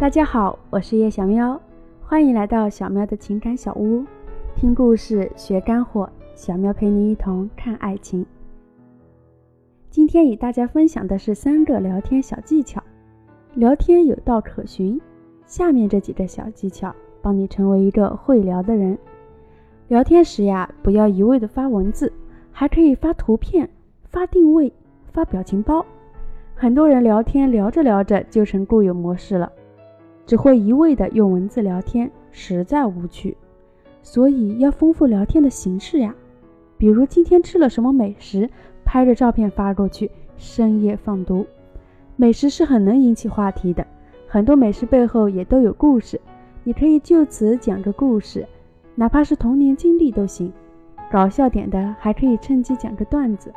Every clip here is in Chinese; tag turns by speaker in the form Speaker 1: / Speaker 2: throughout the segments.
Speaker 1: 大家好，我是叶小喵，欢迎来到小喵的情感小屋，听故事学干货，小喵陪你一同看爱情。今天与大家分享的是三个聊天小技巧，聊天有道可循。下面这几个小技巧，帮你成为一个会聊的人。聊天时呀，不要一味的发文字，还可以发图片、发定位、发表情包。很多人聊天聊着聊着就成固有模式了。只会一味的用文字聊天，实在无趣，所以要丰富聊天的形式呀。比如今天吃了什么美食，拍着照片发过去，深夜放毒。美食是很能引起话题的，很多美食背后也都有故事，你可以就此讲个故事，哪怕是童年经历都行。搞笑点的还可以趁机讲个段子，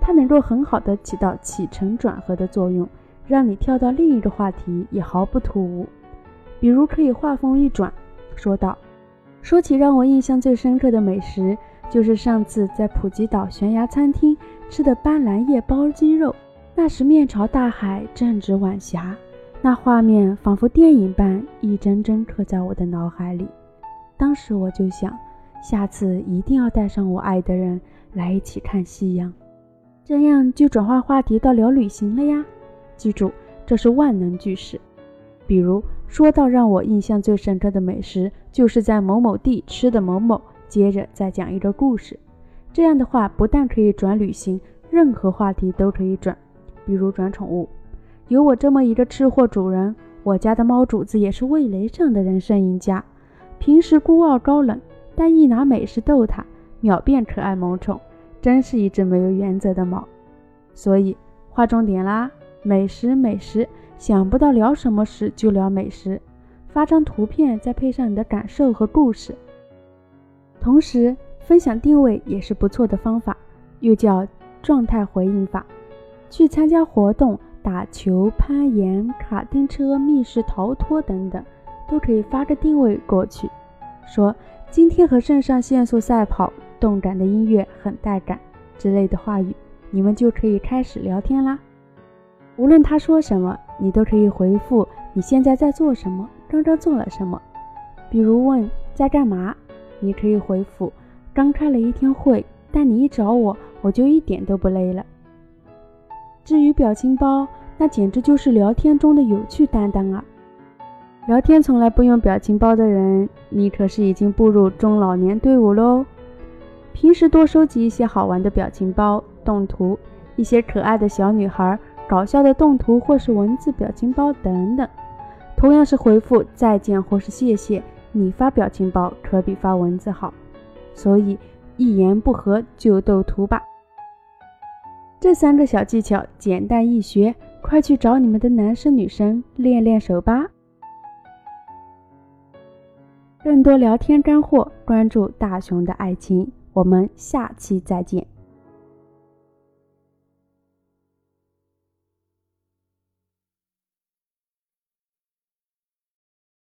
Speaker 1: 它能够很好的起到起承转合的作用，让你跳到另一个话题也毫不突兀。比如可以话锋一转，说道：“说起让我印象最深刻的美食，就是上次在普吉岛悬崖餐厅吃的斑斓叶包鸡肉。那时面朝大海，正值晚霞，那画面仿佛电影般一帧帧刻在我的脑海里。当时我就想，下次一定要带上我爱的人来一起看夕阳，这样就转换话题到聊旅行了呀。记住，这是万能句式。比如。”说到让我印象最深刻的美食，就是在某某地吃的某某。接着再讲一个故事，这样的话不但可以转旅行，任何话题都可以转。比如转宠物，有我这么一个吃货主人，我家的猫主子也是味蕾上的人生赢家。平时孤傲高冷，但一拿美食逗它，秒变可爱萌宠，真是一只没有原则的猫。所以划重点啦，美食美食。想不到聊什么时就聊美食，发张图片再配上你的感受和故事，同时分享定位也是不错的方法，又叫状态回应法。去参加活动、打球、攀岩、卡丁车、密室逃脱等等，都可以发个定位过去，说今天和肾上腺素赛跑，动感的音乐很带感之类的话语，你们就可以开始聊天啦。无论他说什么，你都可以回复你现在在做什么，刚刚做了什么。比如问在干嘛，你可以回复刚开了一天会，但你一找我，我就一点都不累了。至于表情包，那简直就是聊天中的有趣担当啊！聊天从来不用表情包的人，你可是已经步入中老年队伍喽。平时多收集一些好玩的表情包、动图，一些可爱的小女孩。搞笑的动图或是文字表情包等等，同样是回复再见或是谢谢，你发表情包可比发文字好，所以一言不合就斗图吧。这三个小技巧简单易学，快去找你们的男生女生练练手吧。更多聊天干货，关注大熊的爱情，我们下期再见。